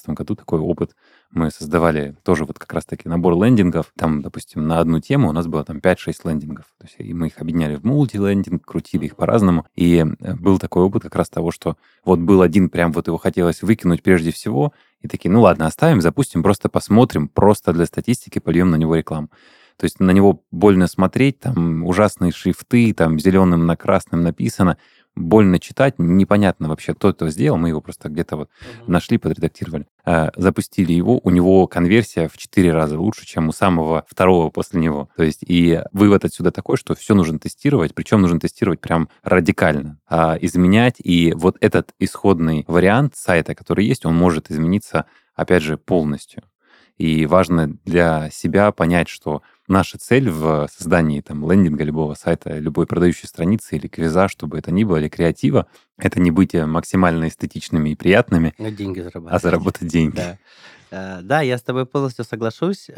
году такой опыт. Мы создавали тоже вот как раз-таки набор лендингов. Там, допустим, на одну тему у нас было там 5-6 лендингов. То есть и мы их объединяли в мульти-лендинг, крутили их по-разному. И э, был такой опыт как раз того, что вот был один, прям вот его хотелось выкинуть прежде всего, и такие, ну ладно, оставим, запустим, просто посмотрим, просто для статистики польем на него рекламу. То есть на него больно смотреть, там ужасные шрифты, там зеленым на красным написано, больно читать, непонятно вообще, кто это сделал, мы его просто где-то вот uh-huh. нашли, подредактировали. А, запустили его, у него конверсия в 4 раза лучше, чем у самого второго после него. То есть и вывод отсюда такой, что все нужно тестировать, причем нужно тестировать прям радикально, а, изменять, и вот этот исходный вариант сайта, который есть, он может измениться, опять же, полностью. И важно для себя понять, что наша цель в создании там лендинга любого сайта, любой продающей страницы или квиза, чтобы это ни было, или креатива, это не быть максимально эстетичными и приятными, а деньги заработать. а заработать деньги. Да. Э, да, я с тобой полностью соглашусь.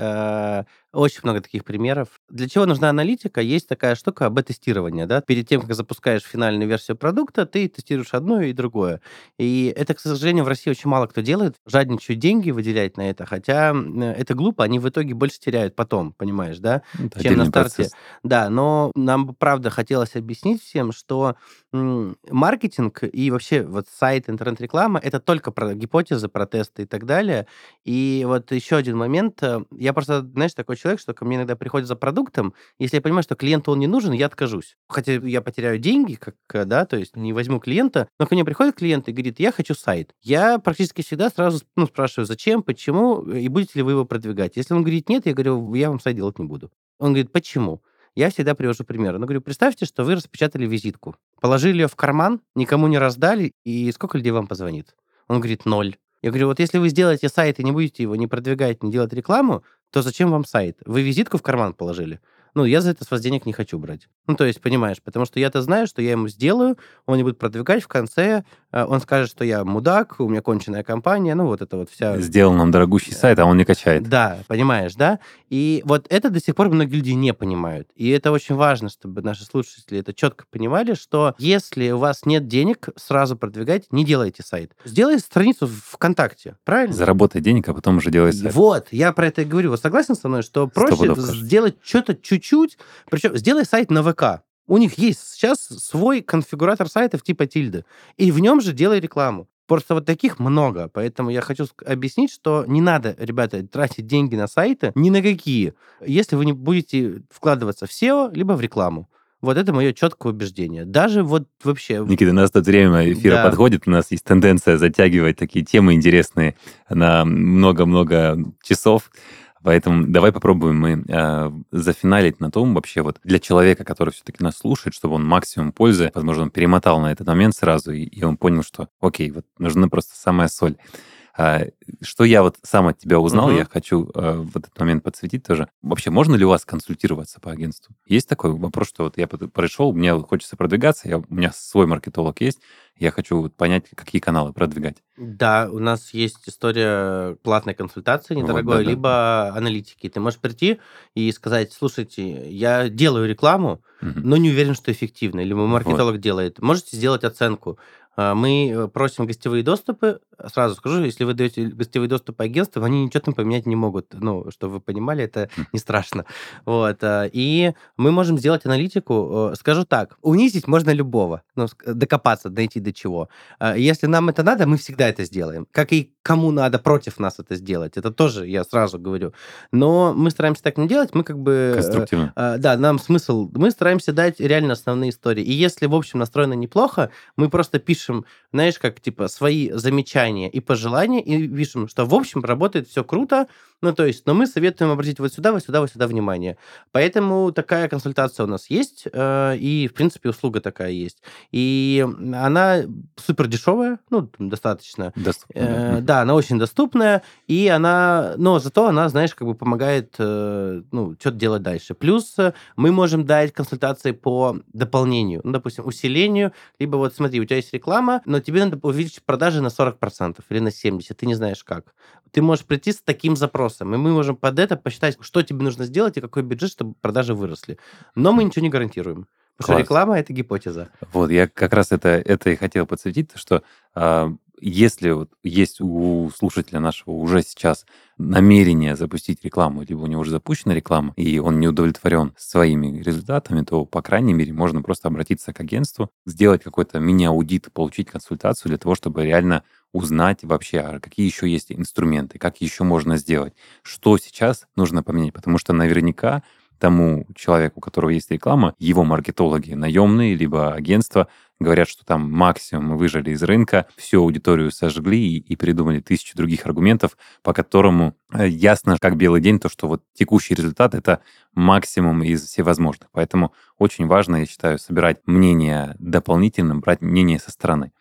Очень много таких примеров. Для чего нужна аналитика? Есть такая штука б-тестирование. Да? Перед тем, как запускаешь финальную версию продукта, ты тестируешь одно и другое. И это, к сожалению, в России очень мало кто делает. Жадничают деньги выделять на это. Хотя это глупо, они в итоге больше теряют потом, понимаешь, да? Это Чем на старте. Процесс. Да, но нам правда, хотелось объяснить всем, что маркетинг и вообще вот сайт, интернет-реклама — это только про гипотезы, про тесты и так далее. И вот еще один момент. Э, я просто, знаешь, такой человек, что ко мне иногда приходит за продуктом. Если я понимаю, что клиенту он не нужен, я откажусь. Хотя я потеряю деньги, как, э, да, то есть не возьму клиента, но ко мне приходит клиент и говорит, я хочу сайт. Я практически всегда сразу ну, спрашиваю, зачем, почему, и будете ли вы его продвигать. Если он говорит нет, я говорю, я вам сайт делать не буду. Он говорит, почему? Я всегда привожу пример. Ну, говорю, представьте, что вы распечатали визитку, положили ее в карман, никому не раздали, и сколько людей вам позвонит? Он говорит, ноль. Я говорю, вот если вы сделаете сайт и не будете его не продвигать, не делать рекламу, то зачем вам сайт? Вы визитку в карман положили? Ну, я за это с вас денег не хочу брать. Ну, то есть, понимаешь, потому что я-то знаю, что я ему сделаю, он не будет продвигать в конце, э, он скажет, что я мудак, у меня конченая компания, ну, вот это вот вся... Сделал нам дорогущий сайт, а он не качает. Да, понимаешь, да? И вот это до сих пор многие люди не понимают. И это очень важно, чтобы наши слушатели это четко понимали, что если у вас нет денег, сразу продвигать, не делайте сайт. Сделай страницу ВКонтакте, правильно? Заработай денег, а потом уже делай сайт. Вот, я про это и говорю. Вы согласен со мной, что проще сделать что-то чуть-чуть, причем сделай сайт на ВК. У них есть сейчас свой конфигуратор сайтов типа тильды. И в нем же делай рекламу. Просто вот таких много, поэтому я хочу объяснить, что не надо, ребята, тратить деньги на сайты ни на какие, если вы не будете вкладываться в SEO, либо в рекламу. Вот это мое четкое убеждение. Даже вот вообще... Никита, у нас тут время эфира да. подходит, у нас есть тенденция затягивать такие темы интересные на много-много часов. Поэтому давай попробуем мы э, зафиналить на том вообще вот для человека, который все-таки нас слушает, чтобы он максимум пользы, возможно, он перемотал на этот момент сразу, и, и он понял, что окей, вот нужна просто самая соль. А, что я вот сам от тебя узнал, Мгм. я хочу э, в этот момент подсветить тоже. Вообще, можно ли у вас консультироваться по агентству? Есть такой вопрос, что вот я пришел, мне хочется продвигаться, я, у меня свой маркетолог есть, я хочу вот понять, какие каналы продвигать. Да, у нас есть история платной консультации Вот, недорогой, да-да. либо аналитики. Ты можешь прийти и сказать, слушайте, я делаю рекламу, Мгм. но не уверен, что эффективно. Или мой маркетолог делает. Можете сделать оценку. А, Мы э, просим гостевые доступы. Сразу скажу, если вы даете гостевые доступы агентствам, они ничего там поменять не могут. Ну, чтобы вы понимали, это Мгм. не страшно. Вот. а, И мы можем сделать аналитику. Э, Скажу так, унизить можно любого. Ну, ск- докопаться, дойти до чего. А, Если нам это надо, мы всегда это сделаем. Как и кому надо против нас это сделать. Это тоже я сразу говорю. Но мы стараемся так не делать. Мы как бы... э, Конструктивно. Да, нам смысл... Мы стараемся дать реально основные истории. И если, в общем, настроено неплохо, мы просто пишем, знаешь, как, типа, свои замечания и пожелания, и пишем, что, в общем, работает все круто, ну, то есть, но мы советуем обратить вот сюда, вот сюда, вот сюда внимание. Поэтому такая консультация у нас есть, э, и, в принципе, услуга такая есть. И она супер дешевая, ну, достаточно. Доступно. да. Э. Да, она очень доступная, и она, но зато она, знаешь, как бы помогает, э, ну, что-то делать дальше. Плюс э, мы можем дать консультации по дополнению, ну, допустим, усилению, либо вот смотри, у тебя есть реклама, но тебе надо увеличить продажи на 40% или на 70%, ты не знаешь как. Ты можешь прийти с таким запросом, и мы можем под это посчитать, что тебе нужно сделать и какой бюджет, чтобы продажи выросли. Но мы ничего не гарантируем. Класс. что реклама – это гипотеза. Вот, я как раз это, это и хотел подсветить, то, что а, если вот есть у слушателя нашего уже сейчас намерение запустить рекламу, либо у него уже запущена реклама, и он не удовлетворен своими результатами, то, по крайней мере, можно просто обратиться к агентству, сделать какой-то мини-аудит, получить консультацию для того, чтобы реально узнать вообще, а какие еще есть инструменты, как еще можно сделать, что сейчас нужно поменять, потому что наверняка тому человеку, у которого есть реклама, его маркетологи наемные, либо агентства говорят, что там максимум мы выжили из рынка, всю аудиторию сожгли и, и придумали тысячу других аргументов, по которому э, ясно, как белый день, то, что вот текущий результат — это максимум из всевозможных. Поэтому очень важно, я считаю, собирать мнение дополнительным, брать мнение со стороны.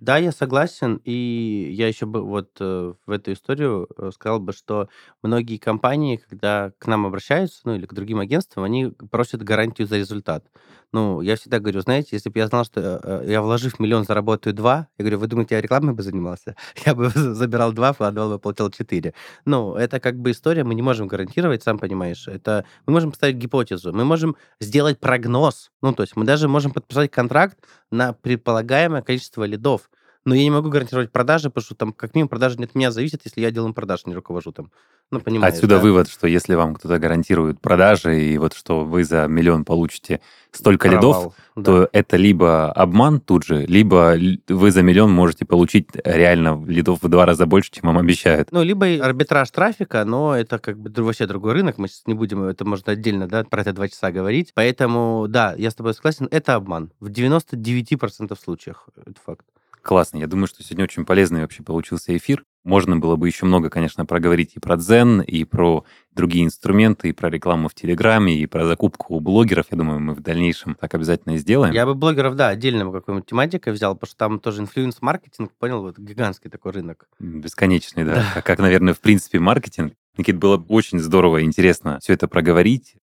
Да, я согласен, и я еще бы вот э, в эту историю э, сказал бы, что многие компании, когда к нам обращаются, ну или к другим агентствам, они просят гарантию за результат. Ну, я всегда говорю, знаете, если бы я знал, что э, э, я вложив миллион, заработаю два, я говорю, вы думаете, я рекламой бы занимался? Я бы забирал два, вкладывал бы, получил четыре. Ну, это как бы история, мы не можем гарантировать, сам понимаешь. Это мы можем поставить гипотезу, мы можем сделать прогноз. Ну, то есть мы даже можем подписать контракт на предполагаемое количество лидов. Но я не могу гарантировать продажи, потому что там как минимум продажи не от меня зависят, если я делом продаж не руковожу там. Ну, понимаешь, Отсюда да? вывод, что если вам кто-то гарантирует продажи, и вот что вы за миллион получите столько лидов, Провал, да. то это либо обман тут же, либо вы за миллион можете получить реально лидов в два раза больше, чем вам обещают. Ну, либо арбитраж трафика, но это как бы вообще другой рынок. Мы сейчас не будем, это можно отдельно, да, про это два часа говорить. Поэтому, да, я с тобой согласен, это обман. В 99% случаях это факт. Классно. Я думаю, что сегодня очень полезный вообще получился эфир. Можно было бы еще много, конечно, проговорить и про Дзен, и про другие инструменты, и про рекламу в Телеграме, и про закупку у блогеров. Я думаю, мы в дальнейшем так обязательно и сделаем. Я бы блогеров, да, отдельно какой-нибудь тематикой взял, потому что там тоже инфлюенс-маркетинг, понял, вот гигантский такой рынок. Бесконечный, да. Да. Как, как, наверное, в принципе, маркетинг. Никит, было очень здорово и интересно все это проговорить.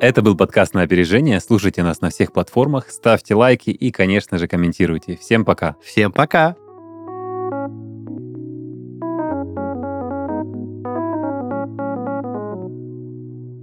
Это был подкаст на опережение. Слушайте нас на всех платформах, ставьте лайки и, конечно же, комментируйте. Всем пока. Всем пока!